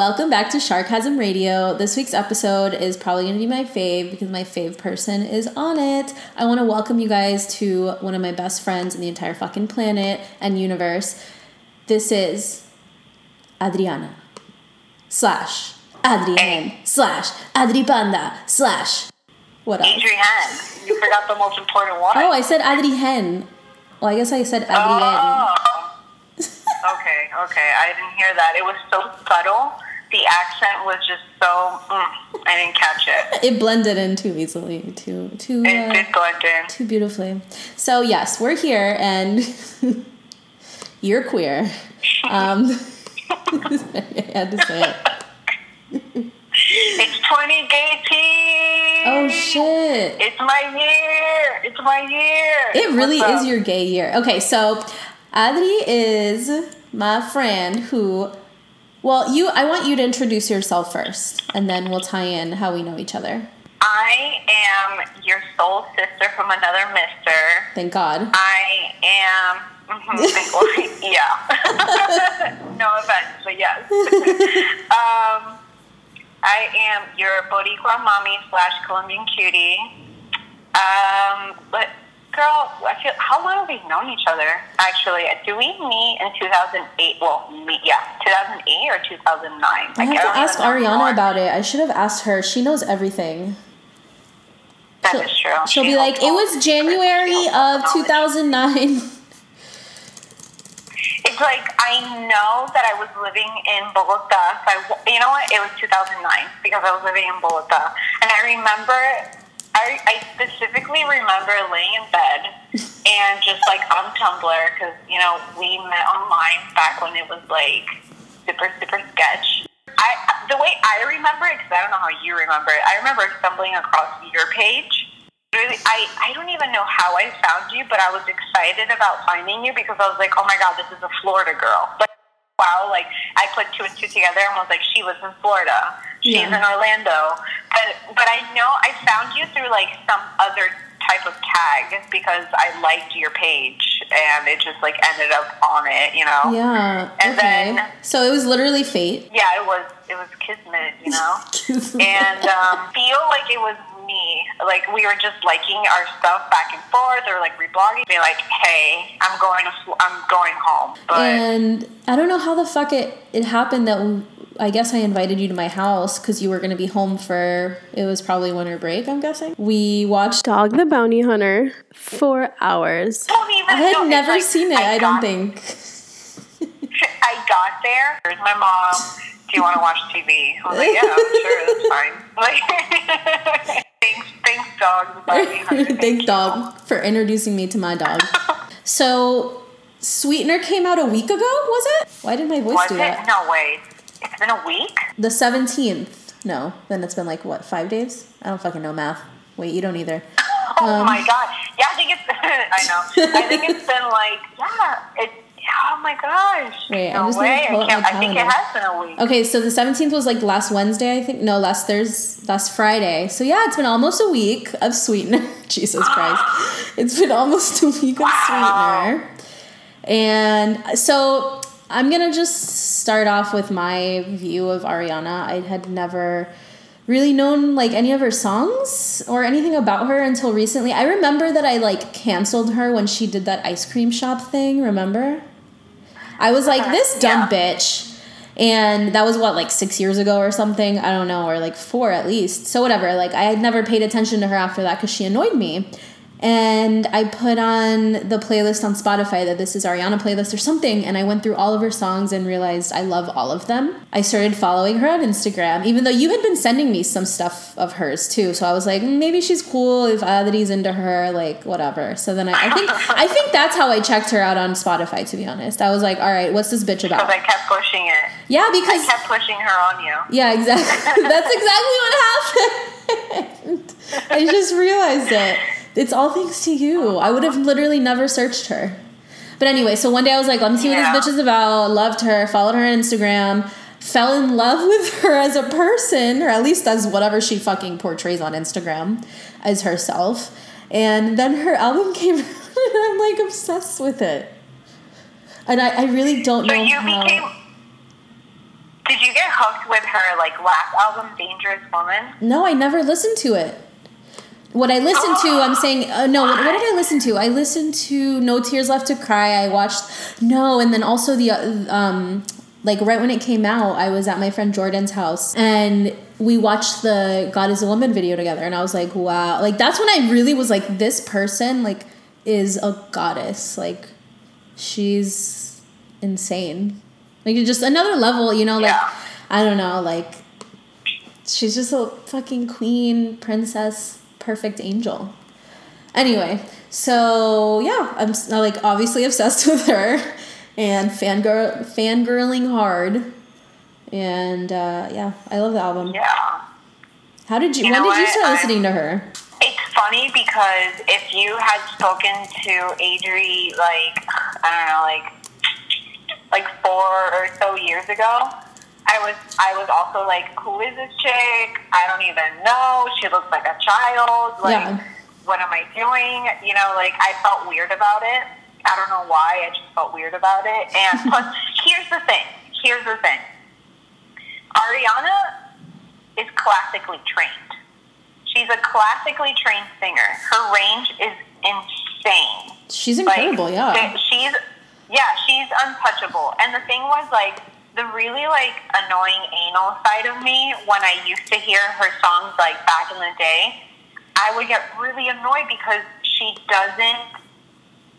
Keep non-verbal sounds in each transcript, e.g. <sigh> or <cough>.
welcome back to Sharkasm Radio. This week's episode is probably going to be my fave because my fave person is on it. I want to welcome you guys to one of my best friends in the entire fucking planet and universe. This is Adriana slash Adrienne slash Adripanda slash what else? Adrienne, you forgot the most important one. Oh, I said Adrienne. Well, I guess I said Adrienne. Oh. okay, okay. I didn't hear that. It was so subtle. The accent was just so. Mm, I didn't catch it. <laughs> It blended in too easily, too too It uh, did blend in. too beautifully. So yes, we're here, and <laughs> you're queer. Um, <laughs> I had to say it. It's 2018. Oh shit! It's my year. It's my year. It really is your gay year. Okay, so Adri is my friend who. Well, you. I want you to introduce yourself first, and then we'll tie in how we know each other. I am your soul sister from another mister. Thank God. I am. <laughs> mhm, yeah. <laughs> no offense, but yes. <laughs> um, I am your Boricua mommy slash Colombian cutie. Um, but girl, I feel how long have we known each other? Actually, do we meet in 2008? Well, meet yeah, 2008 or 2009. I have to ask Ariana about it. I should have asked her. She knows everything. That she'll, is true. She'll She be like, it was January of knows all the 2009. It's like I know that I was living in Bogota. So I, you know what? It was 2009 because I was living in Bogota, and I remember. I, I specifically remember laying in bed and just like on Tumblr because you know we met online back when it was like super super sketch. I the way I remember it because I don't know how you remember it. I remember stumbling across your page really I, I don't even know how I found you, but I was excited about finding you because I was like, oh my god, this is a Florida girl. Wow, like I put two and two together and was like, she lives in Florida, she's Yeah. in Orlando, but but I know I found you through like some other type of tag because I liked your page and it just like ended up on it, you know. yeah. And okay. then- so it was literally fate. Yeah, it was it was kismet, you know. <laughs> and um, feel like it was me. Like we were just liking our stuff back and forth, or like reblogging. Be like, hey, I'm going to, Fl- I'm going home. But and I don't know how the fuck it it happened that I guess I invited you to my house because you were gonna be home for it was probably winter break. I'm guessing we watched Dog the Bounty Hunter for hours. I don't even I had know. Never like, seen it. I, don't got- think. <laughs> I got there. There's my mom. Do you want to watch TV? I was like, yeah, sure, that's fine. <laughs> Like, <laughs> thanks, thanks, dog. <laughs> Thank Thanks, you. dog, for introducing me to my dog. so, Sweetener came out a week ago, was it? Why did my voice Was do it? that? No, way. It's been a week. The 17th. No, then it's been like, what, five days? I don't fucking know math. Wait, you don't either. Oh Um, my god! Yeah, I think it's. <laughs> I know. I think it's been like yeah. It. Oh my gosh! Wait, I'm no just gonna way! pull I, can't, I think it has been a week. Okay, so the 17th was like last Wednesday, I think. No, last Thursday, last Friday. So yeah, it's been almost a week of Sweetener. <laughs> Jesus Christ. <gasps> It's been almost a week of Wow. Sweetener. And uh, so I'm going to just start off with my view of Ariana. I had never really known like any of her songs or anything about her until recently. I remember that I like canceled her when she did that ice cream shop thing, remember? I was like, this dumb Yeah. bitch. And that was what, like six years ago or something? I don't know, or like four at least. So, whatever. Like, I had never paid attention to her after that because she annoyed me. And I put on the playlist on Spotify, that This Is Ariana playlist or something. And I went through all of her songs and realized I love all of them. I started following her on Instagram, even though you had been sending me some stuff of hers too. So I was like, "Mm, maybe she's cool if Adri's into her, like whatever. So then I, I think I think that's how I checked her out on Spotify, to be honest. I was like, all right, what's this bitch about? Because I kept pushing it. Yeah, because I kept pushing her on you. yeah, exactly. <laughs> That's exactly what happened. <laughs> I just realized it. It's all thanks to you. I would have literally never searched her. But anyway, so one day I was like, let me see what this bitch is about. Loved her, followed her on Instagram, fell in love with <laughs> her as a person, or at least as whatever she fucking portrays on Instagram as herself. And then her album <laughs> came out, and I'm like obsessed with it. And I, I really don't So know how. became. Did you get hooked with her like last album, Dangerous Woman? No, I never listened to it. What I listened to, I'm saying, uh, no. What, what did I listen to? I listened to No Tears Left to Cry. I watched no, and then also the uh, um, like right when it came out, I was at my friend Jordan's house and we watched the God Is a Woman video together, and I was like, wow, like that's when I really was like, this person like is a goddess, like she's insane, like just another level, you know, like Yeah. I don't know, like she's just a fucking queen, princess, perfect angel. Anyway, so yeah, I'm like obviously obsessed <laughs> with her and fangirl fangirling hard. And uh, yeah, I love the album. Yeah. How did you, You when did you what? start I'm- listening to her? It's funny because if you had spoken to Adri like I don't know, like like four or so years ago, I was I was also like, Who is this chick? I don't even know. She looks like a child. Like Yeah. what am I doing? You know, like I felt weird about it. I don't know why, I just felt weird about it. And <laughs> plus here's the thing. Here's the thing. Ariana is classically trained. She's a classically trained singer. Her range is insane. She's Like, incredible, yeah. She's yeah, she's untouchable. And the thing was like the really like annoying anal side of me when I used to hear her songs like back in the day, I would get really annoyed because she doesn't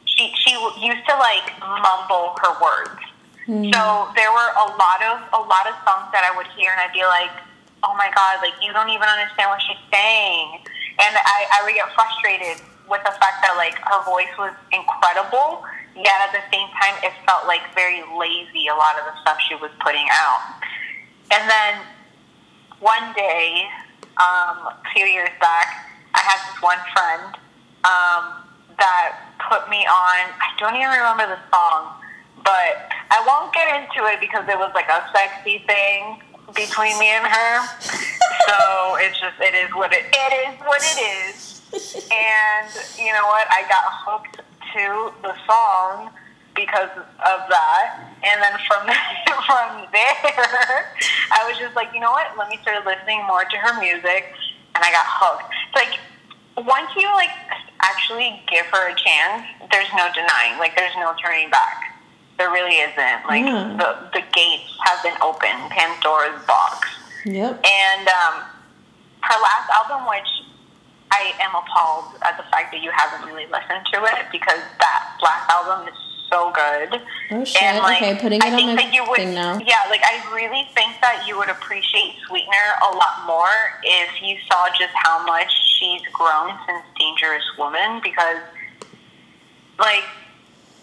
she she used to like mumble her words. Hmm. So there were a lot of a lot of songs that I would hear and I'd be like, Oh my god, like you don't even understand what she's saying. And I, I would get frustrated with the fact that like her voice was incredible, yet at the same time it felt like very lazy a lot of the stuff she was putting out. And then one day, um, a few years back, I had this one friend um, that put me on. I don't even remember the song, but I won't get into it because it was like a sexy thing between me and her. so it's just it is what it it is what it is. And you know what? I got hooked to the song because of that. And then from <laughs> from there, I was just like, you know what? Let me start listening more to her music, and I got hooked. It's like once you like actually give her a chance, there's no denying. Like there's no turning back. There really isn't. Like Yeah. the the gates have been opened. Pandora's box. Yep. And um, her last album, which I am appalled at the fact that you haven't really listened to it because that last album is so good. Oh, shit. Okay, putting I it on think my that you would, thing now. Yeah, like I really think that you would appreciate Sweetener a lot more if you saw just how much she's grown since Dangerous Woman because, like,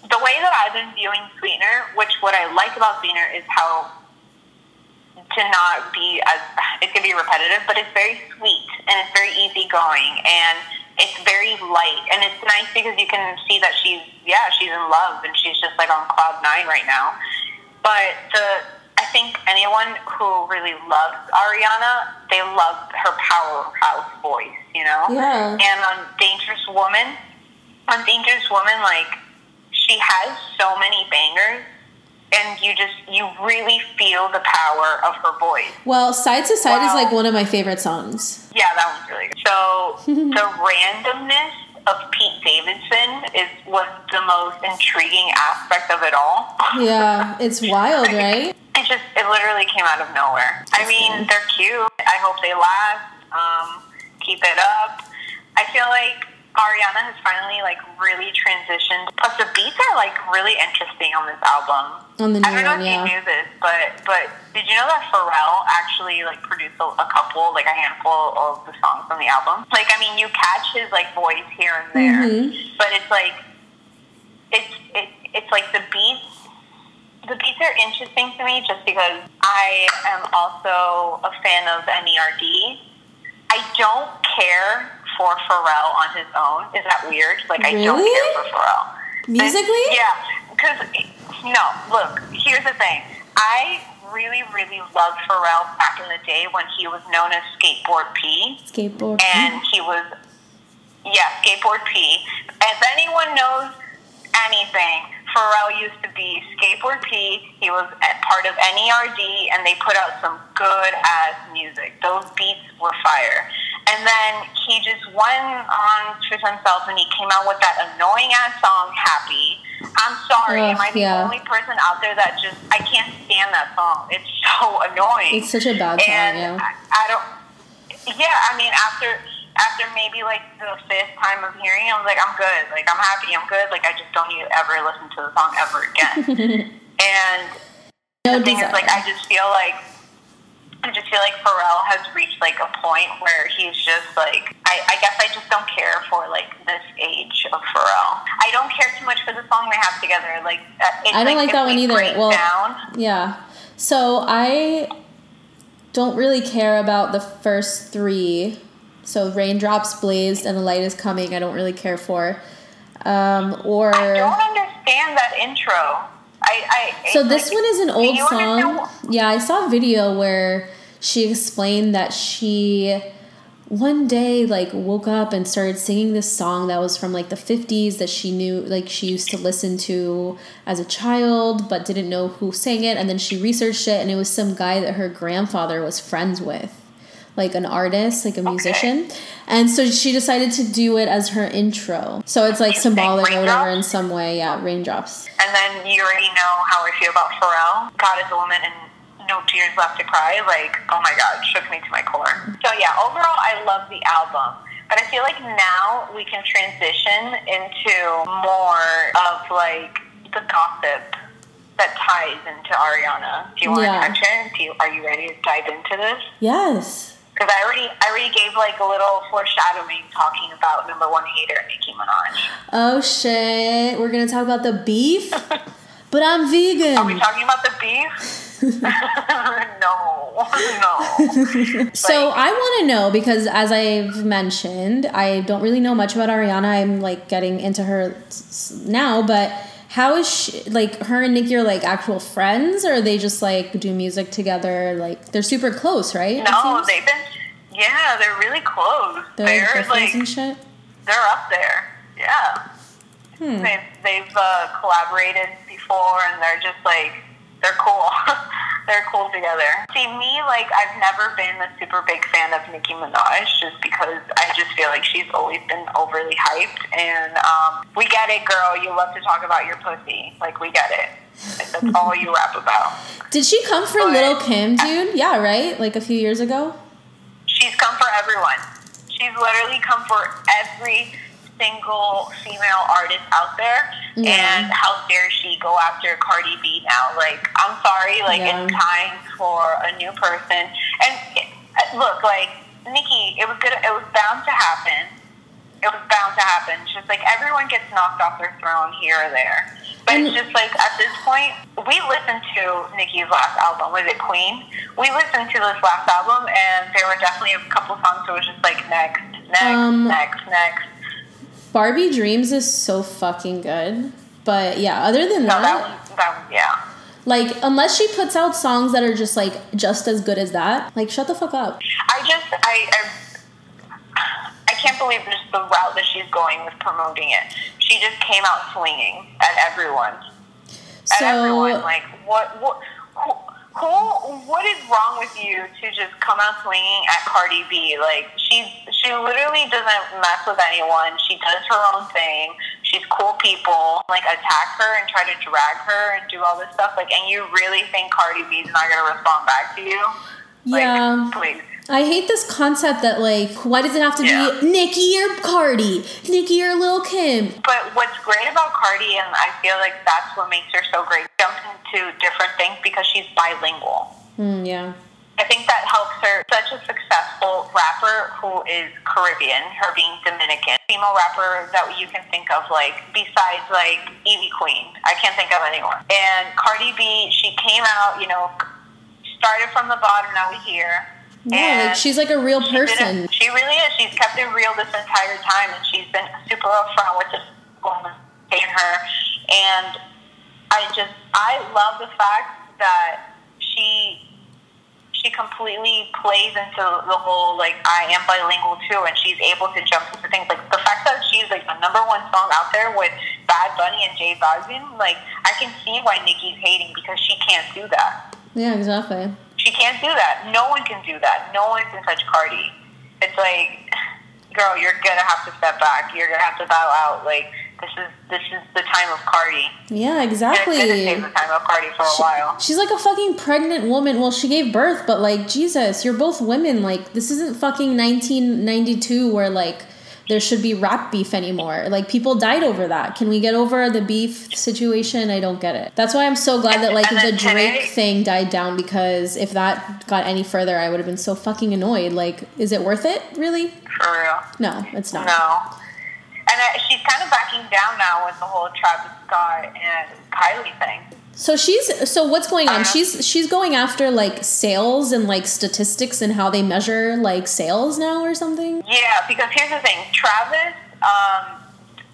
the way that I've been viewing Sweetener, which what I like about Sweetener is how to not be as it can be repetitive, but it's very sweet and it's very easygoing and it's very light and it's nice because you can see that she's yeah she's in love and she's just like on cloud nine right now. But the I think anyone who really loves Ariana, they love her powerhouse voice, you know. Yeah. And on Dangerous Woman, on Dangerous Woman, like she has so many bangers and you just you really feel the power of her voice. Well, Side to Side is like one of my favorite songs. Yeah, that one's really good. So <laughs> the randomness of Pete Davidson is was the most intriguing aspect of it all. Yeah, it's <laughs> wild, right? It just it literally came out of nowhere. I mean, they're cute. I hope they last. Um, keep it up. I feel like Ariana has finally like really transitioned. Plus, the beats are like really interesting on this album. On the new I don't know one, if yeah. you knew this, but but did you know that Pharrell actually like produced a, a couple, like a handful of the songs on the album? Like, I mean, you catch his like voice here and there, Mhm. but it's like it's it, it's like the beats. The beats are interesting to me just because I am also a fan of NERD. I don't care for Pharrell on his own. Is that weird? Like I don't Really? care for Pharrell. Musically? Yeah, because no. Look, here's the thing. I really, really loved Pharrell back in the day when he was known as Skateboard P, Skateboard. P and he was yeah, Skateboard P. If anyone knows anything, Pharrell used to be Skateboard P. He was part of NERD, and they put out some good ass music. Those beats were fire. And then he just went on to himself and he came out with that annoying ass song, Happy. I'm sorry, Ugh, am I the yeah. only person out there that just, I can't stand that song. It's <laughs> so annoying It's such a bad song, and yeah. I, I don't. Yeah, I mean, after after maybe like the fifth time of hearing, it, I was like, I'm good. Like, I'm happy. I'm good. Like, I just don't need to ever listen to the song ever again. <laughs> and No the thing is, like, I just feel like. I just feel like Pharrell has reached like a point where he's just like I, I guess I just don't care for like this age of Pharrell. I don't care too much for the song they have together. Like uh, it's I don't like if that one either. Well, down, Yeah. So I don't really care about the first three. So raindrops blazed and the light is coming. I don't really care for. Um, or I don't understand that intro. I, I so this like- one is an old you understand song. Yeah, I saw a video where she explained that she one day like woke up and started singing this song that was from like the 50s that she knew like she used to listen to as a child but didn't know who sang it and then she researched it and it was some guy that her grandfather was friends with like an artist like a musician and so she decided to do it as her intro so it's like symbolic or whatever in some way yeah raindrops And then you already know how I feel about Pharrell. God is a woman and no tears left to cry. Like, oh my God, shook me to my core. So yeah, overall, I love the album. But I feel like now we can transition into more of like the gossip that ties into Ariana. Do you want Yeah. to touch it? Do you, are you ready to dive into this? yes Because I already, I already gave like a little foreshadowing talking about number one hater Nicki Minaj. Oh shit, we're gonna talk about the beef, <laughs> but I'm vegan. Are we talking about the beef? <laughs> <laughs> no, no. So I want to know because, as I've mentioned, I don't really know much about Ariana. I'm like getting into her now, but how is she like her and Nicki are like actual friends, or they just like do music together? Like they're super close, right? No, they've been. Yeah, they're really close. they're, They're, like like and shit. they're up there. Yeah, Hmm. they've they've uh, collaborated before, and they're just like they're cool. <laughs> they're cool together. See, me like I've never been a super big fan of Nicki Minaj, just because I just feel like she's always been overly hyped. And um, we get it, girl. You love to talk about your pussy. Like we get it. That's all you rap about. Did she come for But- Little Kim, dude? Yeah, right. Like a few years ago. She's come for everyone. She's literally come for every single female artist out there. Yeah. And how dare she go after Cardi B now? Like, I'm sorry, like Yeah. it's time for a new person. And uh, look, like Nicki, it was good. It was bound to happen. It was bound to happen. It's just like everyone gets knocked off their throne here or there. But And- it's just like at this point, we listened to Nicki's last album. Was it Queen? We listened to this last album, and there were definitely a couple songs that was just like next, next, Um, next, next. Barbie Dreams is so fucking good. But yeah, other than No, that, that one, that one, yeah. like unless she puts out songs that are just like just as good as that, like shut the fuck up. I just, I, I, I can't believe just the route that she's going with promoting it. She just came out swinging at everyone. At So everyone, like what, what, who, who, what is wrong with you to just come out swinging at Cardi B? Like she's, she literally doesn't mess with anyone. She does her own thing. She's cool people. Like attack her and try to drag her and do all this stuff. Like, and you really think Cardi B's not gonna respond back to you? Like, Yeah. please. I hate this concept that like why does it have to Yeah. be Nicki or Cardi, Nicki or Lil Kim? But what's great about Cardi, and I feel like that's what makes her so great, jumps into different things because she's bilingual. Hmm, yeah. I think that helps her. Such a successful rapper who is Caribbean, her being Dominican, female rapper that you can think of, like besides like Ivy Queen. I can't think of anyone. And Cardi B, she came out, you know, started from the bottom. Now we're here. Yeah, And like she's like a real she person. She really is. She's kept it real this entire time, and she's been super upfront with this woman paying her. And I just, I love the fact that she, she completely plays into the whole like I am bilingual too, and she's able to jump into things like the fact that she's like the number one song out there with Bad Bunny and J Balvin. Like I can see why Nicki's hating because she can't do that. Yeah, exactly. She can't do that. No one can do that. No one can touch Cardi. It's like, <sighs> girl, you're gonna have to step back. You're gonna have to bow out. Like this is this is the time of Cardi. Yeah, exactly. gonna the time of Cardi for a She- while. She's like a fucking pregnant woman. Well, she gave birth, but like Jesus, you're both women. Like this isn't fucking 1992 where like there should be rap beef anymore. Like people died over that. Can we get over the beef situation? I don't get it. That's why I'm so glad that like the Drake thing died down because if that got any further, I would have been so fucking annoyed. Like, is it worth it? Really? For real. No, it's not. No. And I, she's kind of backing down now with the whole Travis Scott and Kylie thing. So she's so what's going on? Uh-huh. She's she's going after like sales and like statistics and how they measure like sales now or something. Yeah, because here's the thing, Travis, um,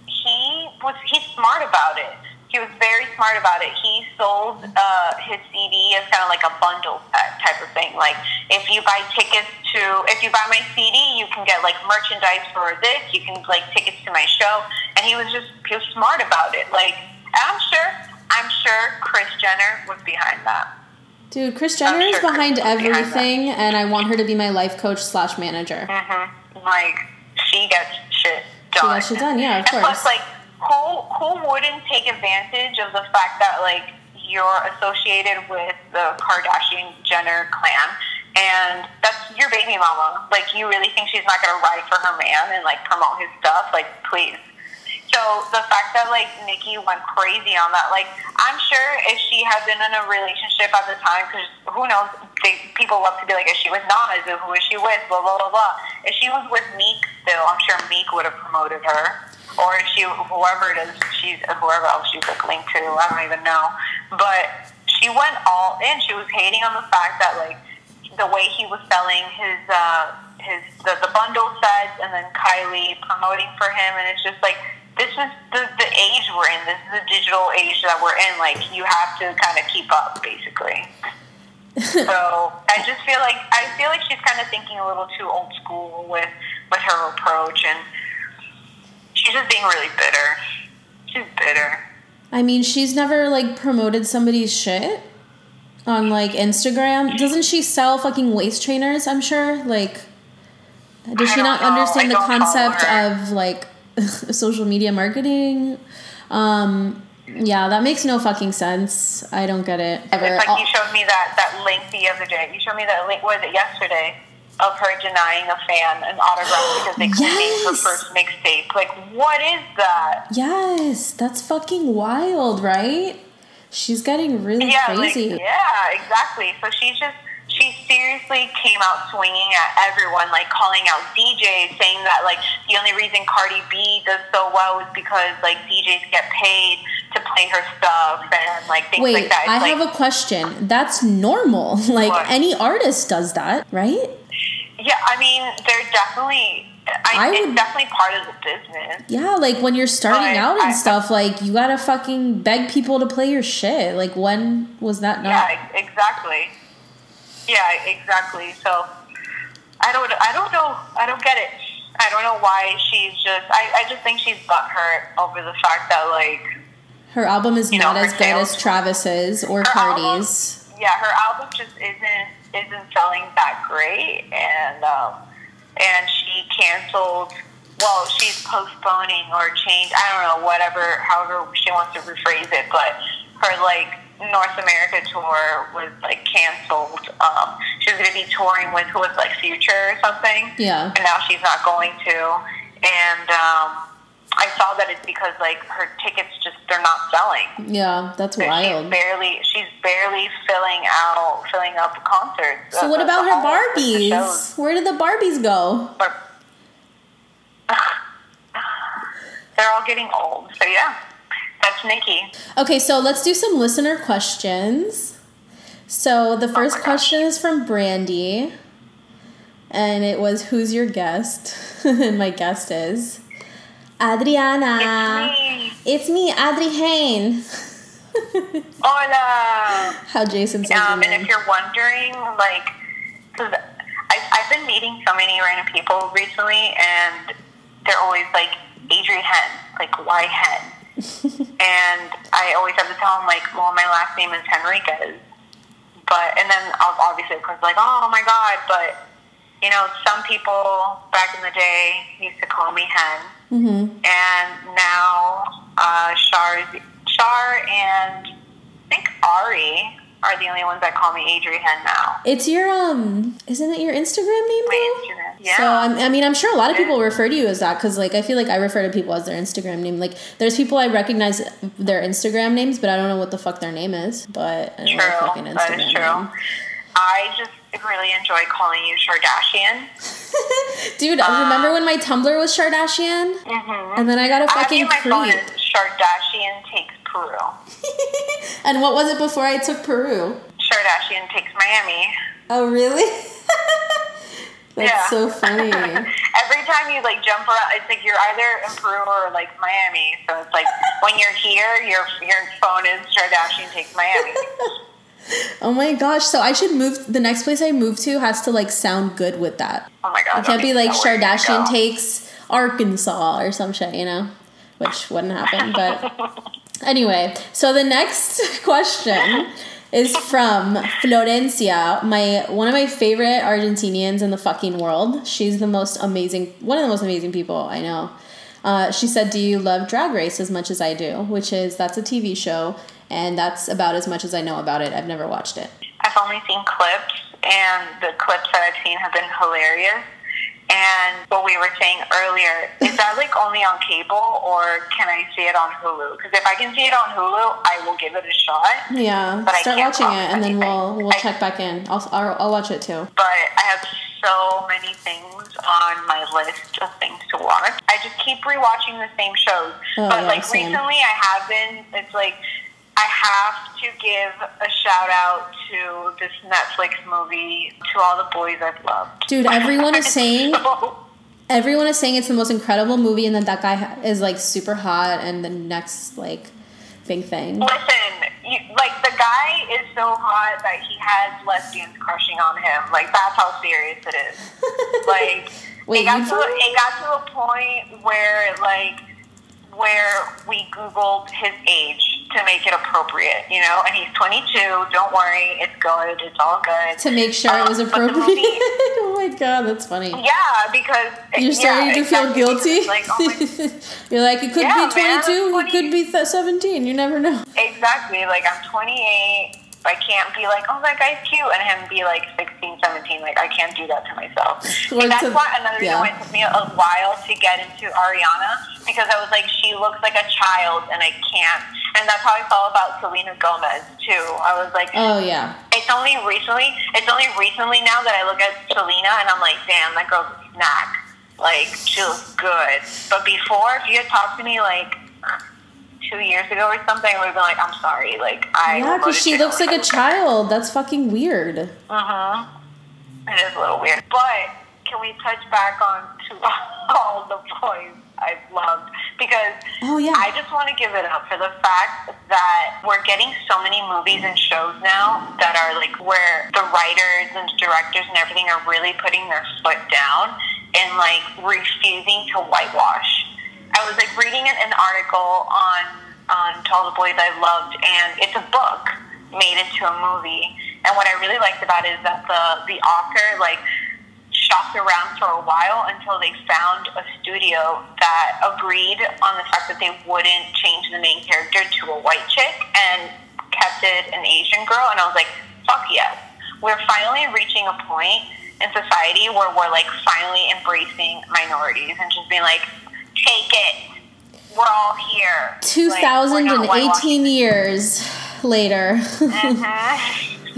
he was he's smart about it. He was very smart about it. He sold uh, his CD as kind of like a bundle type of thing. Like if you buy tickets to, if you buy my CD, you can get like merchandise for this. You can like tickets to my show. And he was just he was smart about it. Like I'm sure, I'm sure Kris Jenner was behind that. Dude, Kris Jenner is sure Kris behind was behind everything, and I want her to be my life coach slash manager. hmm Like she gets shit She done. got shit done, yeah, of and course. plus, like, who who wouldn't take advantage of the fact that like you're associated with the Kardashian Jenner clan, and that's your baby mama. Like, you really think she's not gonna ride for her man and like promote his stuff? Like, please. So the fact that like Nicki went crazy on that, like I'm sure if she had been in a relationship at the time, because who knows, they, people love to be like, is she with Nas? Who is she with? Blah blah blah blah. If she was with Meek still, I'm sure Meek would have promoted her, or she whoever it is, she's whoever else she's linked to, I don't even know. But she went all in. She was hating on the fact that like the way he was selling his uh his the, the bundle sets and then Kylie promoting for him and it's just like this is the, the age we're in. This is the digital age that we're in. Like you have to kind of keep up, basically. <laughs> so I just feel like I feel like she's kind of thinking a little too old school with with her approach, and she's just being really bitter. She's bitter. I mean, she's never like promoted somebody's shit on like Instagram. Doesn't she sell fucking waist trainers? I'm sure. Like, does she don't know. understand I the concept of like <laughs> social media marketing? Um, yeah, that makes no fucking sense. I don't get it. Ever. It's like you showed me that that link the other day. You showed me that link. Was it yesterday? Of her denying a fan an autograph <gasps> because they couldn't her first mixtape. Like, what is that? Yes, that's fucking wild, right? She's getting really yeah, crazy. Like, yeah, exactly. So she just she seriously came out swinging at everyone, like calling out DJs, saying that like the only reason Cardi B does so well is because like DJs get paid to play her stuff and like things Wait, like that. It's I like, have a question. That's normal. <laughs> Like What? any artist does that, right? Yeah, I mean, they're definitely. I, I it's would- definitely part of the business. Yeah, like when you're starting But out and I- stuff, like you gotta fucking beg people to play your shit. Like when was that not? Yeah, exactly. Yeah, exactly. So I don't, I don't know, I don't get it. I don't know why she's just. I, I just think she's butthurt over the fact that like Her album is You know, not as good as Travis's or Her album- Cardi's. yeah, her album just isn't isn't selling that great, and um, and she canceled. Well, she's postponing or changed. I don't know, whatever, however she wants to rephrase it, but her like North America tour was like canceled. Um, she was going to be touring with who was like Future or something, Yeah. and now she's not going to. And um, I saw that it's because like her tickets just they're not selling. Yeah, that's She's wild. barely she's barely filling out filling up concerts. So uh, what about her halls, the shows. Barbies? Where did the Barbies go? <sighs> They're all getting old. So yeah, that's Nicki. Okay, so let's do some listener questions. So the first Oh my gosh. question is from Brandy, and it was, "Who's your guest?" <laughs> and my guest is Adriana. It's me. It's me, Adri Hen. <laughs> Hola. How Jason says Um, and name. if you're wondering, like, because I've been meeting so many random people recently, and they're always like Adri Hen, like why Hen? <laughs> and I always have to tell them like, well, my last name is Henriquez, but and then I'll obviously of course like, oh my god, but you know, some people back in the day used to call me Hen, Mm-hmm. and now uh, Shar, Shar, and I think Ari are the only ones that call me Adri Hen now. It's your um, isn't it your Instagram name? My though? Instagram, yeah. So I'm, I mean, I'm sure a lot of people refer to you as that because, like, I feel like I refer to people as their Instagram name. Like, there's people I recognize their Instagram names, but I don't know what the fuck their name is. But I know True, their fucking that is Instagram true. name. I just really enjoy calling you Shardashian. <laughs> Dude, remember when my Tumblr was Shardashian? Mm-hmm. And then I got a fucking you my phone is Shardashian takes Peru. <laughs> and what was it before I took Peru? Shardashian takes Miami. Oh, really? <laughs> That's yeah. so funny. Every time you like jump around, it's like you're either in Peru or like Miami. So it's like when you're here, your your phone is Shardashian takes Miami. Oh my gosh! So I should move. The next place I move to has to like sound good with that. Oh my god! It can't be like so where you Shardashian takes Arkansas or some shit, you know, which wouldn't happen. But <laughs> anyway, so the next <laughs> question is from Florencia, my one of my favorite Argentinians in the fucking world. She's the most amazing, one of the most amazing people I know. Uh, she said, "Do you love Drag Race as much as I do?" Which is that's a TV show, and that's about as much as I know about it. I've never watched it. I've only seen clips, and the clips that I've seen have been hilarious. And what we were saying earlier, is that like only on cable, or can I see it on Hulu? Because if I can see it on Hulu, I will give it a shot. Yeah, But I start can't watching it, and then we'll we'll I- check back in. I'll, I'll I'll watch it too. But I have so many things on my list of things to watch. I just keep rewatching the same shows. Oh, but yeah, like same. recently, I have been. It's like I have to give a shout out to this Netflix movie to all the boys I've loved. Dude, everyone is <laughs> saying So- everyone is saying it's the most incredible movie, and then that guy is like super hot, and the next like big thing. Listen, you, like the guy is so hot that he has lesbians crushing on him. Like that's how serious it is. <laughs> Like Wait, it got to for- it got to a point where like where we googled his age to make it appropriate, you know. And he's 22. Don't worry, it's good. It's all good. to make sure it was Um, but the appropriate. movie- <laughs> oh my god, that's funny. Yeah, because You're starting yeah, to feel exactly, because guilty. Like, oh <laughs> You're like, it could Yeah, be man, 22, it could be 17. You never know. exactly. Like I'm 28. I can't be like, oh, that guy's cute, and him be like 16, 17. Like, I can't do that to myself. And that's to- why another reason why it took me a while to get into Ariana because I was like, she looks like a child, and I can't. And that's how I felt about Selena Gomez too. I was like, Oh yeah. it's only recently, it's only recently now that I look at Selena and I'm like, damn, that girl's a snack. Like, she looks good. But before, if you had talked to me like two years ago or something, we would be like, I'm sorry. Like, I Yeah, because she looks like a child. That's fucking weird. her. Mhm. It is a little weird. But can we touch back on to <laughs> all the boys I've loved? Because Oh yeah. I just want to give it up for the fact that we're getting so many movies and shows now that are like where the writers and directors and everything are really putting their foot down and like refusing to whitewash. I was like reading an, article on on To All the Boys I Loved, and it's a book made into a movie. And what I really liked about it is that the the author like shopped around for a while until they found a studio that agreed on the fact that they wouldn't change the main character to a white chick and kept it an Asian girl. And I was like, fuck yes. We're finally reaching a point in society where we're like finally embracing minorities and just being like, take it. We're all here. Like, we're not 2018 whitewashing years later. <laughs>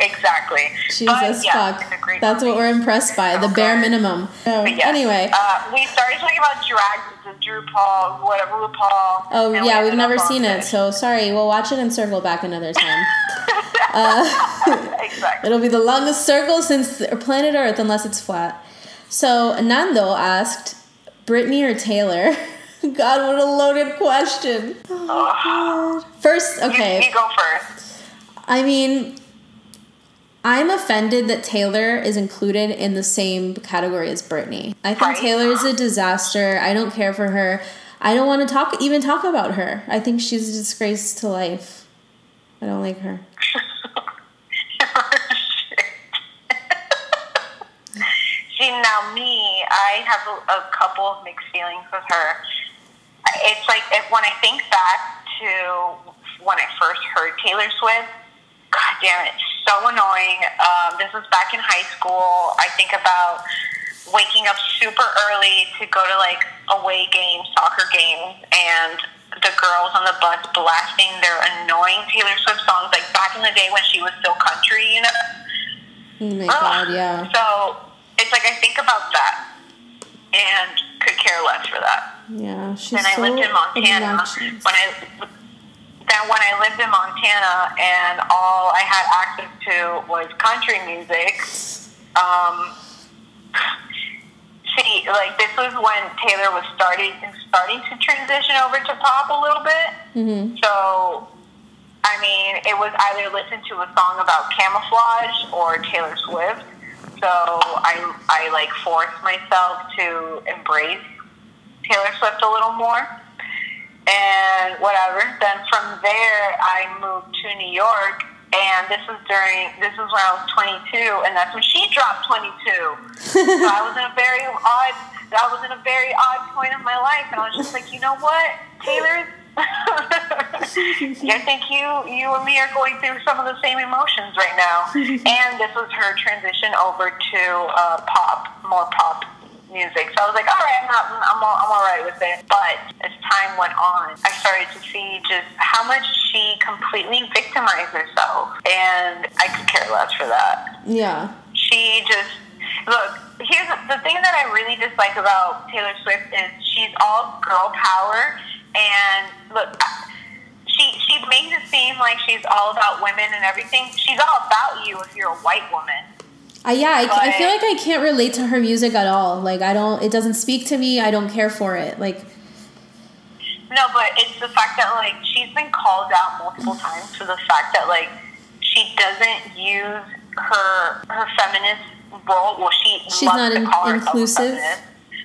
exactly. Jesus But, yeah, fuck. it's a great That's what we're impressed by. The So bare minimum. But yes, Anyway. uh, we started talking about drag with Drew Paul, whatever RuPaul. Oh and we yeah, we've never seen it, so sorry. We'll watch it and circle back another time. <laughs> uh, exactly. it'll be the longest circle since planet Earth, unless it's flat. So Nando asked, Britney or Taylor? <laughs> God, what a loaded question. Oh, God. First, okay. You, go first. I mean, I'm offended that Taylor is included in the same category as Britney. I think Right. Taylor is a disaster. I don't care for her. I don't want to talk even talk about her. I think she's a disgrace to life. I don't like her. <laughs> See, now me, I have a, a couple of mixed feelings with her. It's like if, when I think back to when I first heard Taylor Swift, God damn it, so annoying. Um, this was back in high school. I think about waking up super early to go to like away games, soccer games, and the girls on the bus blasting their annoying Taylor Swift songs, like back in the day when she was still country, you know? Oh my Ugh. god, yeah. So it's like I think about that and could care less for that. Yeah, she's Then I so lived in Montana. obnoxious. When I then when I lived in Montana and all I had access to was country music. Um, see, like this was when Taylor was starting starting to transition over to pop a little bit. Mm-hmm. So, I mean, it was either listen to a song about camouflage or Taylor Swift. So I, I like forced myself to embrace Taylor Swift a little more and whatever. Then from there, I moved to New York, and this was during this was when I was 22, and that's when she dropped 22. so I was in a very odd. I was in a very odd point of my life, and I was just like, you know what, Taylor. <laughs> I think you you and me are going through some of the same emotions right now. <laughs> and this was her transition over to uh, pop, more pop music. So I was like, all right, I'm not, I'm all, I'm all right with it. But as time went on, I started to see just how much she completely victimized herself, and I could care less for that Yeah. she just look here's the thing that i really dislike about taylor swift is she's all girl power and look she she makes it seem like she's all about women and everything she's all about you if you're a white woman I, yeah, I, I feel like I can't relate to her music at all. Like I don't, it doesn't speak to me. I don't care for it. Like no but it's the fact that like she's been called out multiple times for the fact that like she doesn't use her her feminist role well she She's loves not to in- inclusive? feminist,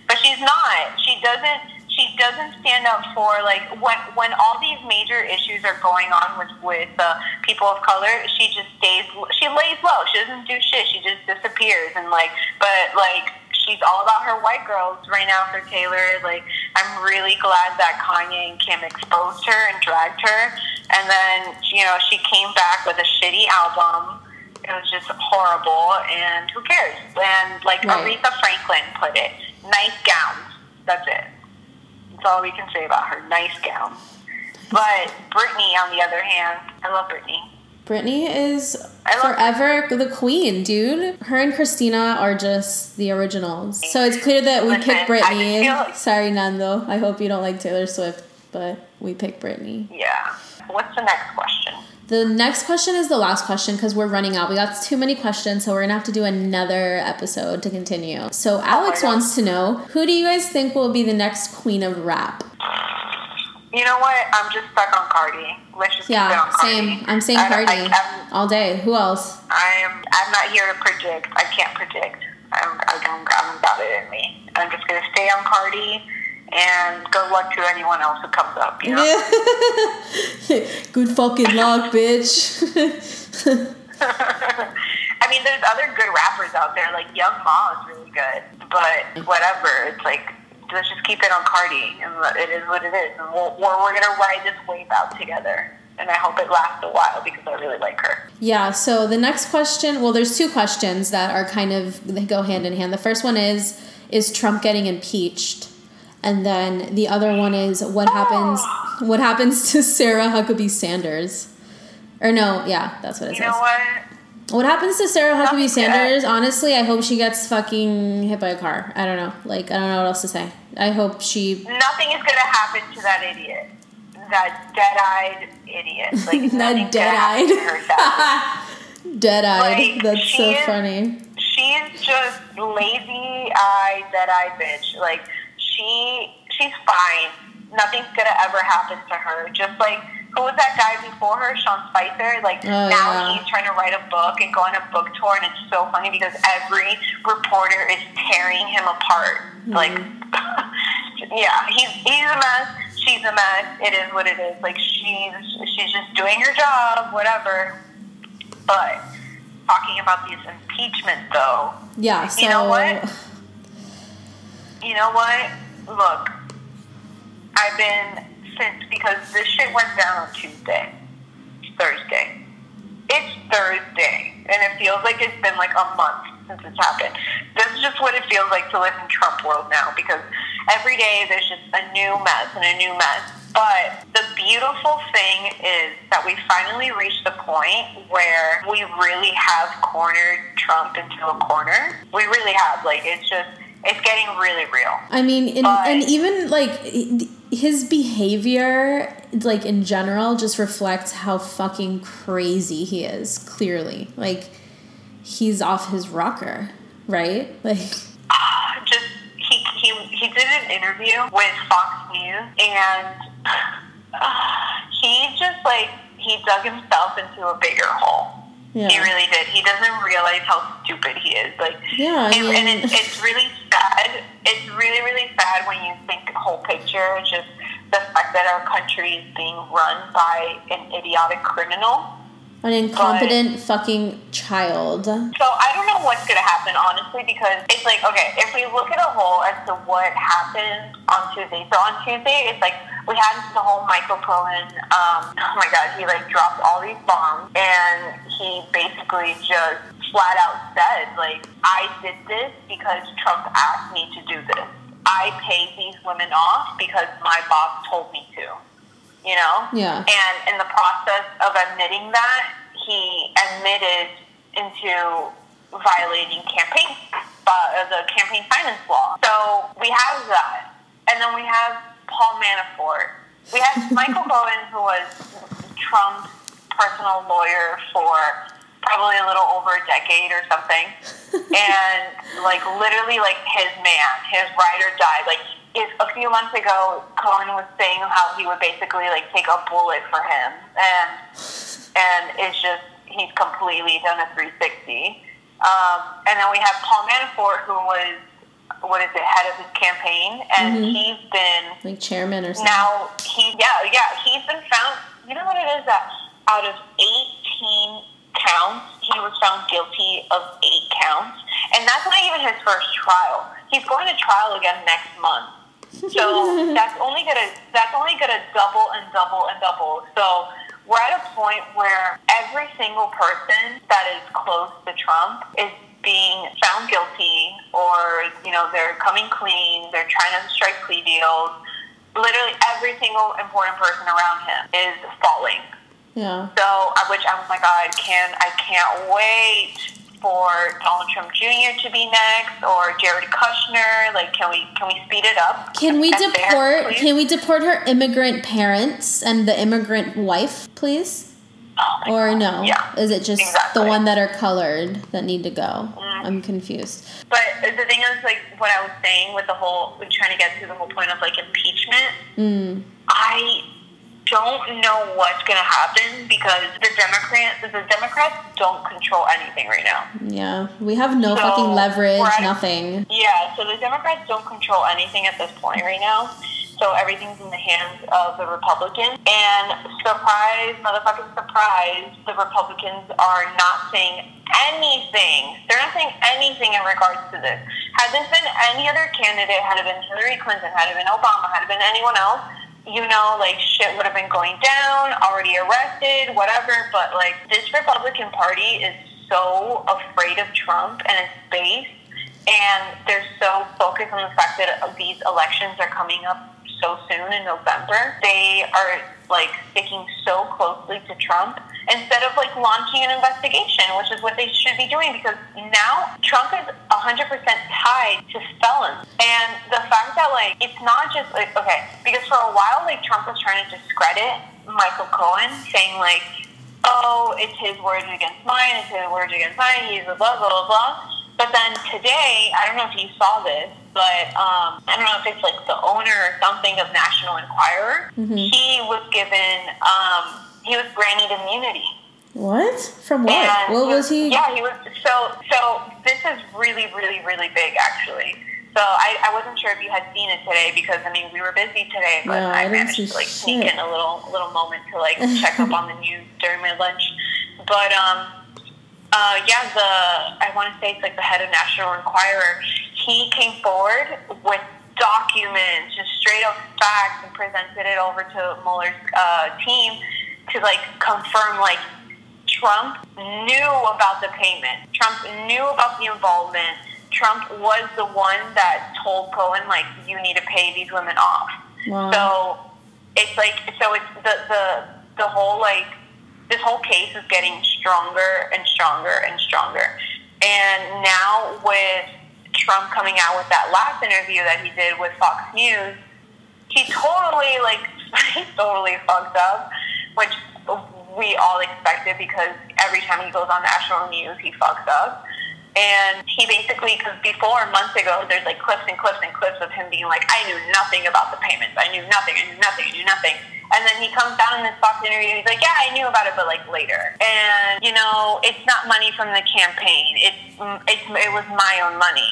but she's not she doesn't she doesn't stand up for like when when all these major issues are going on with with uh, people of color she just stays she lays low. She doesn't do shit. She just disappears. And like but like she's all about her white girls right now for Taylor. Like I'm really glad that Kanye and Kim exposed her and dragged her. And then you know she came back with a shitty album. It was just horrible. And who cares? And like Right. Aretha Franklin put it nice gowns. That's it that's all we can say about her. Nice gown. But Britney, on the other hand, I love Britney. Britney is forever the queen, dude. Her and Christina are just the originals. So it's clear that we Listen, picked I Britney. just feel like- Sorry, Nando. I hope you don't like Taylor Swift, but we picked Britney. Yeah. What's the next question? The next question is the last question because we're running out. We got too many questions, so we're gonna have to do another episode to continue. So Alex oh God. wants to know who do you guys think will be the next queen of rap? You know what? I'm just stuck on Cardi. Let's just Yeah, on Cardi. same. I'm saying I Cardi I, all day. Who else? I'm, I'm not here to predict. I can't predict. I'm, I don't, I got it in me. I'm just going to stay on Cardi and good luck to anyone else who comes up, you know? <laughs> Good fucking luck, bitch. <laughs> I mean, there's other good rappers out there. Like Young Ma is really good, but whatever. It's like let's just keep it on Cardi, and let- it is what it is. And we'll, we're we're gonna ride this wave out together. And I hope it lasts a while because I really like her. Yeah, so the next question, well there's two questions that are kind of they go hand in hand. The first one is is Trump getting impeached? And then the other one is what happens ah. what happens to Sarah Huckabee Sanders? Or no, yeah, that's what it You says. know what? What happens to Sarah Huckabee yet. Sanders? Honestly, I hope she gets fucking hit by a car. I don't know. Like I don't know what else to say. I hope she Nothing is gonna happen to that idiot. That dead-eyed idiot. <laughs> Like not dead gonna happen to her eyed. dead eyed. Like, That's so is- funny. she's just lazy-eyed, dead eye bitch like she she's fine nothing's gonna ever happen to her just like who was that guy before her, Sean Spicer? Like Oh, now yeah. he's trying to write a book and go on a book tour, and it's so funny because every reporter is tearing him apart. Mm-hmm. Like, <laughs> yeah, he's he's a mess. She's a mess. It is what it is. Like she's she's just doing her job, whatever. But talking about these impeachment, though, Yeah. So You know what? you know what? Look, I've been since because this shit went down on Tuesday, Thursday. It's Thursday, and it feels like it's been like a month since it's happened. That's just what it feels like to live in Trump world now because every day there's just a new mess and a new mess. But the beautiful thing is that we finally reached the point where we really have cornered Trump into a corner. We really have. Like, it's just, it's getting really real. I mean, in, But- and even like his behavior, like in general, just reflects how fucking crazy he is. Clearly, like he's off his rocker, right? <laughs> Like, <sighs> just he, he he did an interview with Fox News and <sighs> uh, he just like he dug himself into a bigger hole. yeah, He really did. He doesn't realize how stupid he is. Like yeah. I and, mean, and it's, it's really sad. It's really really sad when you think the whole picture. Just the fact that our country is being run by an idiotic criminal. An incompetent fucking child. So I don't know what's gonna happen honestly because it's like okay, if we look at a whole as to what happened on Tuesday. So on Tuesday it's like we had the whole Michael Cohen, um, oh my god, he like dropped all these bombs and he basically just flat out said, like, I did this because Trump asked me to do this. I paid these women off because my boss told me to. You know? Yeah. And in the process of admitting that, he admitted into violating campaign uh, the campaign finance law. So we have that, and then we have Paul Manafort. We have <laughs> Michael Cohen, who was Trump's personal lawyer for probably a little over a decade or something, <laughs> and like literally like his man, his ride or die. Like if a few months ago, Cohen was saying how he would basically like take a bullet for him, and and it's just he's completely done a 360. Um, and then we have Paul Manafort, who was what is it, head of his campaign, and Mhm. he's been Like chairman or something. now he yeah yeah he's been found. You know what it is that out of 18 counts, he was found guilty of eight counts, and that's not even his first trial. He's going to trial again next month. So that's only gonna that's only gonna double and double and double. So we're at a point where every single person that is close to Trump is being found guilty or, you know, they're coming clean, they're trying to strike plea deals. Literally every single important person around him is falling. yeah. So, uh, which oh my god, can I can't wait for Donald Trump Jr. to be next or Jared Kushner. Like, can we can we speed it up? Can we deport? please? Can we deport her immigrant parents and the immigrant wife, please? Oh Or God. no? Yeah. Is it just exactly. the one that are colored that need to go? I'm confused. But the thing is, like, what I was saying with the whole, trying to get to the whole point of like impeachment, Mm. I don't know what's going to happen because the Democrats, the Democrats don't control anything right now. Yeah, we have no So, fucking leverage, at nothing. Yeah, so the Democrats don't control anything at this point right now. So everything's in the hands of the Republicans. And surprise, motherfucking surprise, the Republicans are not saying anything. They're not saying anything in regards to this. Had this been any other candidate, had it been Hillary Clinton, had it been Obama, had it been anyone else, you know, like shit would have been going down, already arrested, whatever. But like this Republican Party is so afraid of Trump and his base and they're so focused on the fact that these elections are coming up so soon in November. They are like sticking so closely to Trump instead of like launching an investigation, which is what they should be doing because now Trump is 100% tied to felons. And the fact that like it's not just like okay, because for a while like Trump was trying to discredit Michael Cohen saying like oh, it's his words against mine, it's his words against mine, he's a blah, blah, blah, blah. But then today, I don't know if you saw this, but um, I don't know if it's like the owner or something of National Enquirer. He was given, um, he was granted immunity. What? From what? And what was he? Yeah, he was. So, so this is really, really, really big, actually. So I, I wasn't sure if you had seen it today because I mean we were busy today, but No, I I, managed to like sneak shit. in a little little moment to like <laughs> check up on the news during my lunch. But um, uh, yeah, the I want to say it's like the head of National Enquirer. He came forward with documents, just straight up facts, and presented it over to Mueller's uh, team to like confirm like Trump knew about the payment. Trump knew about the involvement. Trump was the one that told Cohen like you need to pay these women off. Wow. So it's like so it's the the the whole like this whole case is getting stronger and stronger and stronger. And now with Trump coming out with that last interview that he did with Fox News, he totally like <laughs> he totally fucked up, which we all expected because every time he goes on national news, he fucks up. And he basically, because before months ago, there's like clips and clips and clips of him being like, I knew nothing about the payments. I knew nothing. I knew nothing. I knew nothing. And then he comes down in this Fox interview. He's like, Yeah, I knew about it, but like later. And you know, it's not money from the campaign. It's it's it was my own money.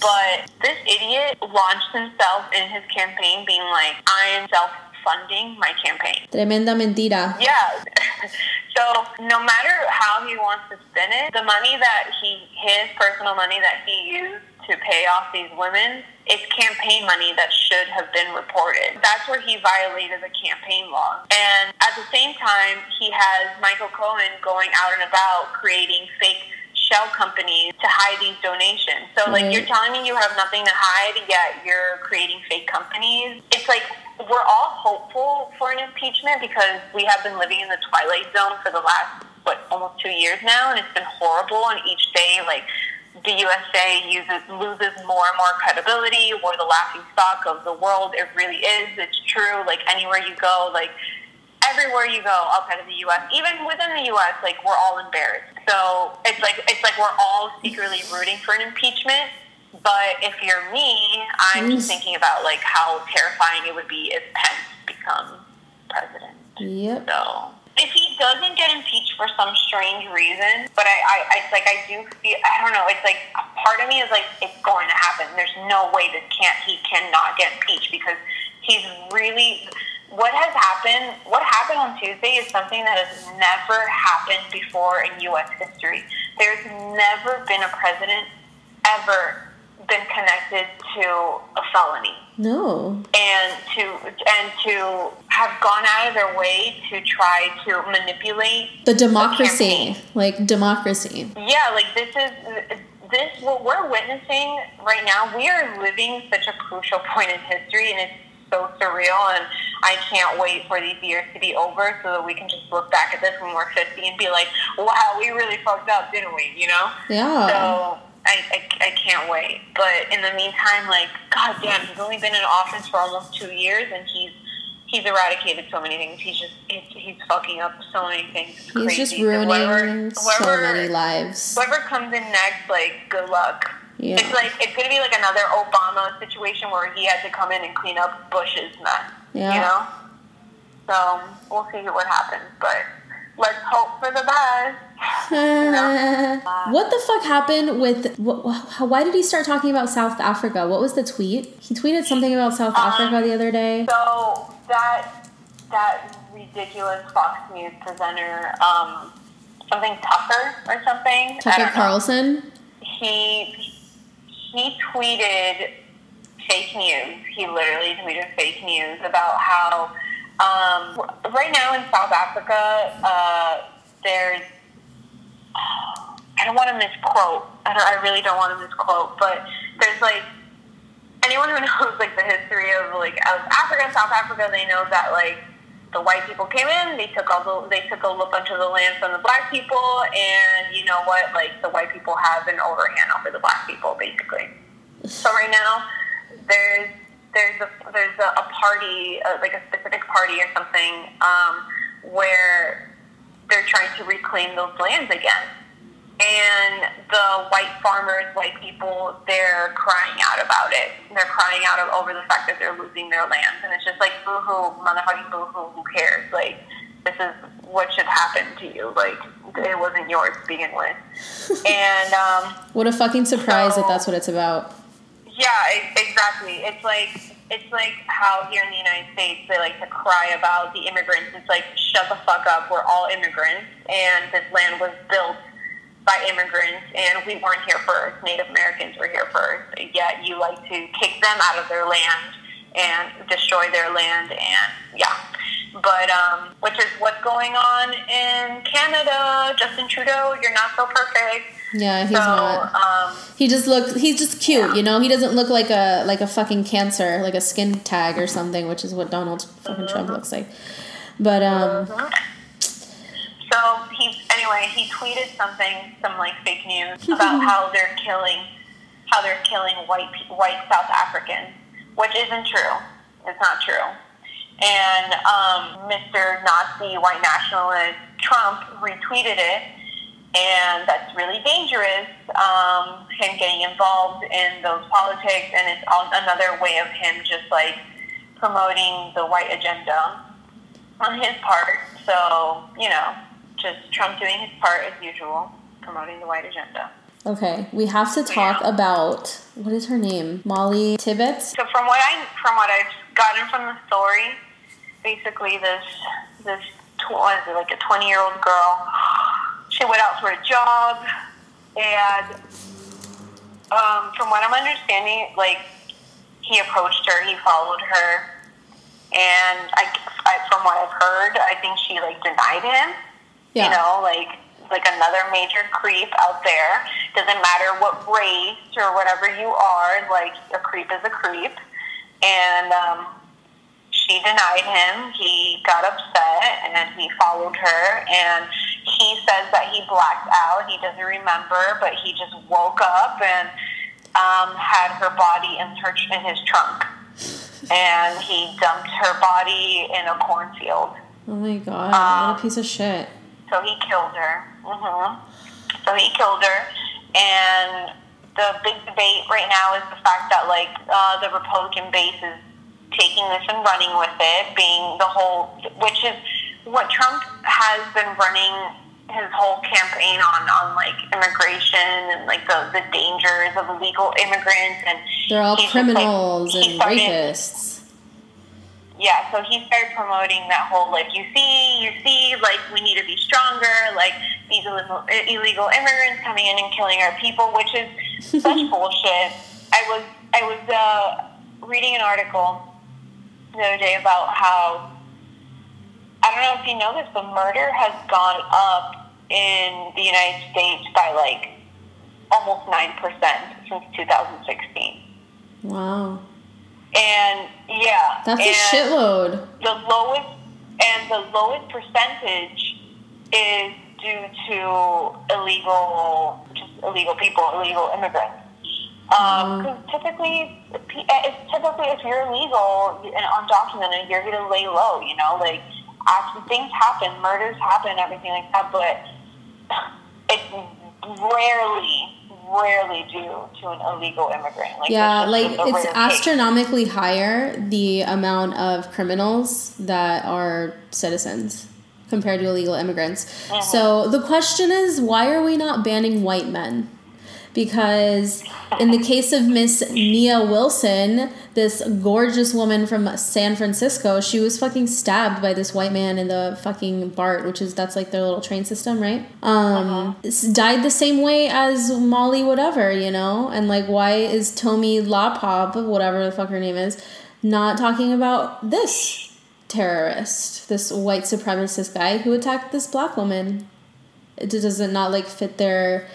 But this idiot launched himself in his campaign being like, I am self funding my campaign. Tremenda mentira. Yeah. <laughs> so no matter how he wants to spin it, the money that he, his personal money that he used to pay off these women, it's campaign money that should have been reported. That's where he violated the campaign law. And at the same time, he has Michael Cohen going out and about creating fake shell companies to hide these donations. So like Right. you're telling me you have nothing to hide, yet you're creating fake companies. It's like we're all hopeful for an impeachment because we have been living in the twilight zone for the last what almost two years now, and it's been horrible. And each day, like the USA uses loses more and more credibility. We're the laughing stock of the world. It really is. It's true. Like anywhere you go, like everywhere you go outside of the U.S., even within the U.S., like we're all embarrassed. So it's like it's like we're all secretly rooting for an impeachment. But if you're me, I'm just thinking about like how terrifying it would be if Pence becomes president. Yep. So if he doesn't get impeached for some strange reason, but I, I, I it's like I do feel I don't know. It's like a part of me is like it's going to happen. There's no way this can't he cannot get impeached because he's really what has happened. What happened on Tuesday is something that has never happened before in U.S. history. There's never been a president ever been connected to a felony No. and to and to have gone out of their way to try to manipulate The democracy. Like democracy. yeah like this is this what we're witnessing right now we are living such a crucial point in history and it's so surreal and i can't wait for these years to be over so that we can just look back at this when we're 50 and be like wow we really fucked up didn't we you know Yeah. so I, I, I can't wait. But in the meantime, like, god damn, he's only been in office for almost two years and he's he's eradicated so many things. He's just he's, he's fucking up so many things. It's He's crazy. just So whoever- ruining so many lives. Whoever comes in next, like, good luck. Yeah. It's like it's gonna be like another Obama situation where he had to come in and clean up Bush's mess. Yeah. You know? So we'll see what happens. But let's hope for the best. <laughs> what the fuck happened with wh- wh- why did he start talking about South Africa? What was the tweet? He tweeted something about South Um, Africa the other day. So that that ridiculous Fox News presenter, um, something Tucker or something. Tucker don't know. Carlson. He he tweeted fake news. He literally tweeted fake news about how um, right now in South Africa uh, there's I don't want to misquote. I, I really don't want to misquote, but there's like anyone who <laughs> knows like the history of like of Africa South Africa, they know that like the white people came in, they took all the they took a bunch of the land from the black people, and you know what? Like the white people have an overhand over the black people, basically. So right now, there's there's a there's a, a party uh, like a specific party or something um, where they're trying to reclaim those lands again and the white farmers, white people, they're crying out about it. They're crying out over the fact that they're losing their lands, and it's just like boo hoo, motherfucking boo hoo. Who cares? Like this is what should happen to you. Like it wasn't yours to begin with. <laughs> and um, what a fucking surprise so, that that's what it's about. Yeah, exactly. It's like it's like how here in the United States they like to cry about the immigrants. It's like shut the fuck up. We're all immigrants, and this land was built by immigrants, and we weren't here first. Native Americans were here first. Yet you like to kick them out of their land and destroy their land, and yeah. But um, which is what's going on in Canada. Justin Trudeau, you're not so perfect. Yeah, he's so, not. Um, he just looks. He's just cute, yeah. you know. He doesn't look like a like a fucking cancer, like a skin tag or something, which is what Donald fucking Trump Mm-hmm. looks like. But um, So he anyway he tweeted something, some like fake news <laughs> about how they're killing, how they're killing white white South Africans, which isn't true. It's not true. And um, Mr. Nazi white nationalist Trump retweeted it, and that's really dangerous. Um, him getting involved in those politics, and it's all, another way of him just like promoting the white agenda on his part. So, you know, just Trump doing his part as usual, promoting the white agenda. okay, we have to talk about what is her name, Molly Tibbetts. So from what I from what I've gotten from the story, basically this this tw- what is it, like a twenty year old girl, she went out for a job, and um, from what I'm understanding, like he approached her, he followed her, and I, I from what I've heard, I think she like denied him. Yeah. You know, like like another major creep out there. Doesn't matter what race or whatever you are, like a creep is a creep. And um, she denied him. He got upset and then he followed her. And he says that he blacked out. He doesn't remember, but he just woke up and um, had her body in her in his trunk. And he dumped her body in a cornfield. Oh my god, Um, what a piece of shit. So he killed her. hmm So he killed her, and the big debate right now is the fact that like uh, the Republican base is taking this and running with it, being the whole, which is what Trump has been running his whole campaign on, on like immigration and like the, the dangers of illegal immigrants and They're all just, like- criminals and started- rapists. yeah, so he started promoting that whole like you see, you see, like we need to be stronger, like these illegal, illegal immigrants coming in and killing our people, which is such <laughs> bullshit. I was I was uh, reading an article the other day about how I don't know if you know this, but murder has gone up in the United States by like almost nine percent since 2016. Wow. And yeah, That's a shitload. the lowest and the lowest percentage is due to illegal, just illegal people, illegal immigrants. Um, because typically, eh, it's typically if you're illegal and undocumented, you're gonna lay low. You know, like after things happen, murders happen, everything like that. But it's rarely, rarely due to an illegal immigrant. Like Yeah, like it's rare case. astronomically higher the amount of criminals that are citizens compared to illegal immigrants. Uh-huh. So the question is why are we not banning white men? Because in the case of Miss Nia Wilson, this gorgeous woman from San Francisco, she was fucking stabbed by this white man in the fucking BART, which is that's like their little train system, right? Um, s- died the same way as Molly, whatever, you know. And like, why is Tommy Lapop, whatever the fuck her name is, not talking about this terrorist, this white supremacist guy who attacked this black woman? Does it not like fit their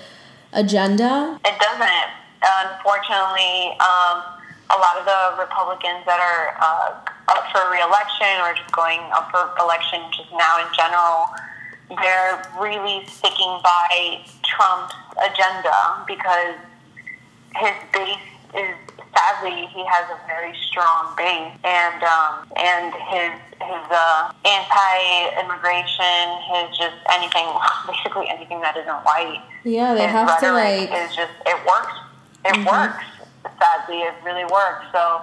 agenda? It doesn't. Unfortunately, um, a lot of the Republicans that are uh, up for reelection or just going up for election just now in general, they're really sticking by Trump's agenda because his base is sadly, he has a very strong base, and um, and his his uh, anti-immigration, his just anything, <laughs> basically anything that isn't white. Yeah, they his have to rhetoric like. is just it works. It Mhm. works. Sadly, it really works. So,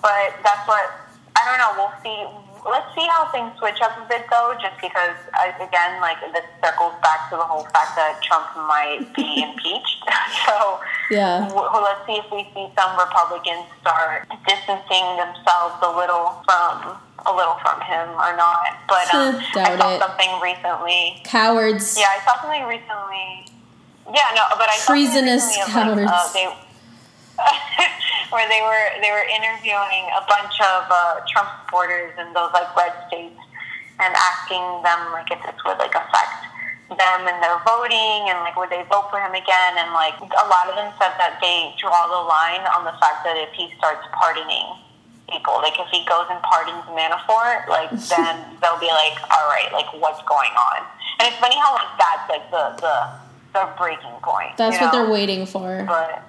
but that's what I don't know. We'll see. Let's see how things switch up a bit, though. Just because, I, again, like this circles back to the whole fact that Trump might be <laughs> impeached. <laughs> so, Yeah. w- let's see if we see some Republicans start distancing themselves a little from a little from him or not. But um, I saw it. something recently. Cowards. Yeah, I saw something recently. Yeah, no, but I saw something Treasonous recently of, like, uh, cowards. they, <laughs> where they were they were interviewing a bunch of uh, Trump supporters in those like red states and asking them like if this would like affect them and their voting and like would they vote for him again and like a lot of them said that they draw the line on the fact that if he starts pardoning people like if he goes and pardons Manafort like <laughs> then they'll be like all right like what's going on and it's funny how like that's like the the the breaking point That's what know? they're waiting for. but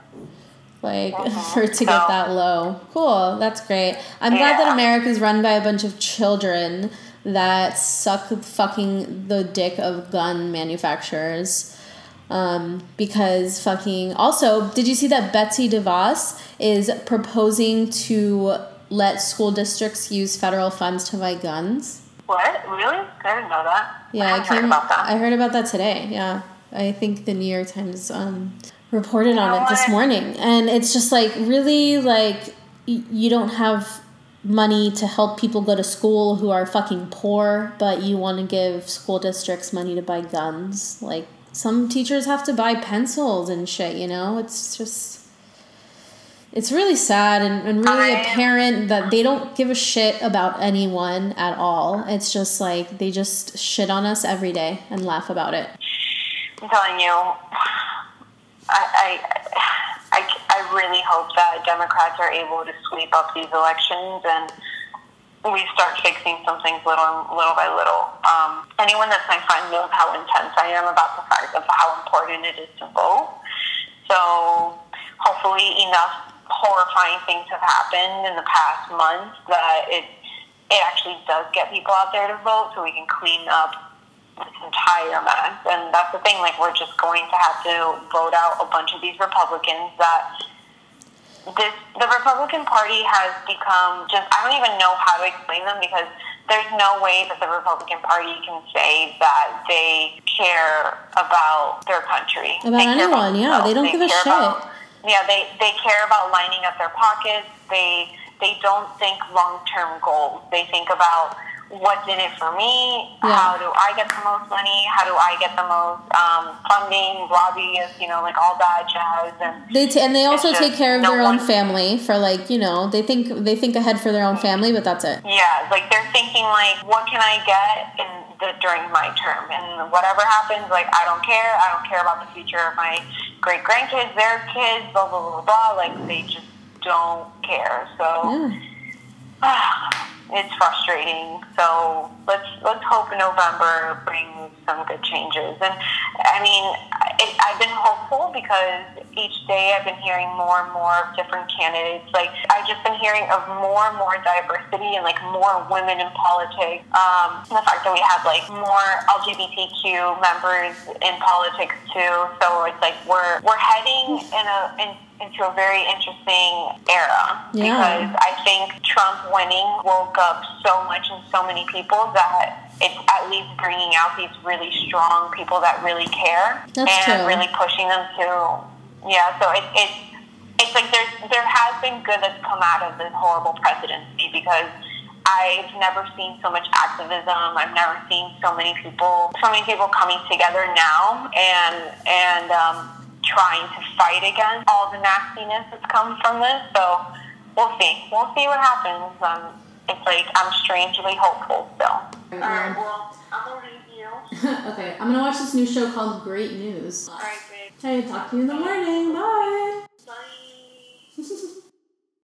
like Mhm. <laughs> for to get So- that low. Cool, that's great. I'm glad that Yeah. America is run by a bunch of children that suck fucking the dick of gun manufacturers. Um, because fucking also, did you see that Betsy DeVos is proposing to let school districts use federal funds to buy guns? What? Really? I didn't know that. Yeah, I I haven't heard about that. I heard about that today. Yeah, I think the New York Times um, reported on it this morning, and it's just like really like y- you don't have money to help people go to school who are fucking poor, but you want to give school districts money to buy guns. Like some teachers have to buy pencils and shit. You know, it's just. It's really sad and, and really I- apparent that they don't give a shit about anyone at all. It's just like they just shit on us every day and laugh about it. I'm telling you, I, I, I, I really hope that Democrats are able to sweep up these elections and we start fixing some things little little by little. Um, anyone that's my friend knows how intense I am about the fact of how important it is to vote. So hopefully enough horrifying things have happened in the past month that it it actually does get people out there to vote so we can clean up this entire mess. And that's the thing, like we're just going to have to vote out a bunch of these Republicans that this the Republican Party has become just I don't even know how to explain them because there's no way that the Republican Party can say that they care about their country. About They anyone, yeah, they don't give a shit. about- yeah, they, they care about lining up their pockets. They they don't think long term goals. They think about what's in it for me. Yeah. How do I get the most money? How do I get the most um, funding, lobbyists, you know, like all that jazz. And They t- and they also take care of no their own family for like you know they think they think ahead for their own family, but that's it. Yeah, like they're thinking like, what can I get in the during my term, and whatever happens, like I don't care. I don't care about the future of my great grandkids, their kids, blah blah blah blah. Like they just don't care. So Yeah. <sighs> it's frustrating. So let's let's hope November brings some good changes. And I mean, it, I've been hopeful because each day I've been hearing more and more of different candidates. Like I've just been hearing of more and more diversity and like more women in politics. Um, and the fact that we have like more LGBTQ members in politics too. So it's like we're we're heading in a in, into a very interesting era Yeah. because I think Trump winning woke up so much in so many people that it's at least bringing out these really strong people that really care That's and true. really pushing them to yeah. So it, it it's like there's there has been good that's come out of this horrible presidency because. I've never seen so much activism. I've never seen so many people, so many people coming together now and and um, trying to fight against all the nastiness that's come from this. So we'll see. We'll see what happens. Um, it's like I'm strangely hopeful still. All right. Well, I'm gonna leave you. <laughs> okay, I'm gonna watch this new show called Great News. All right, babe. Hey, talk to you in the morning. Bye. <laughs>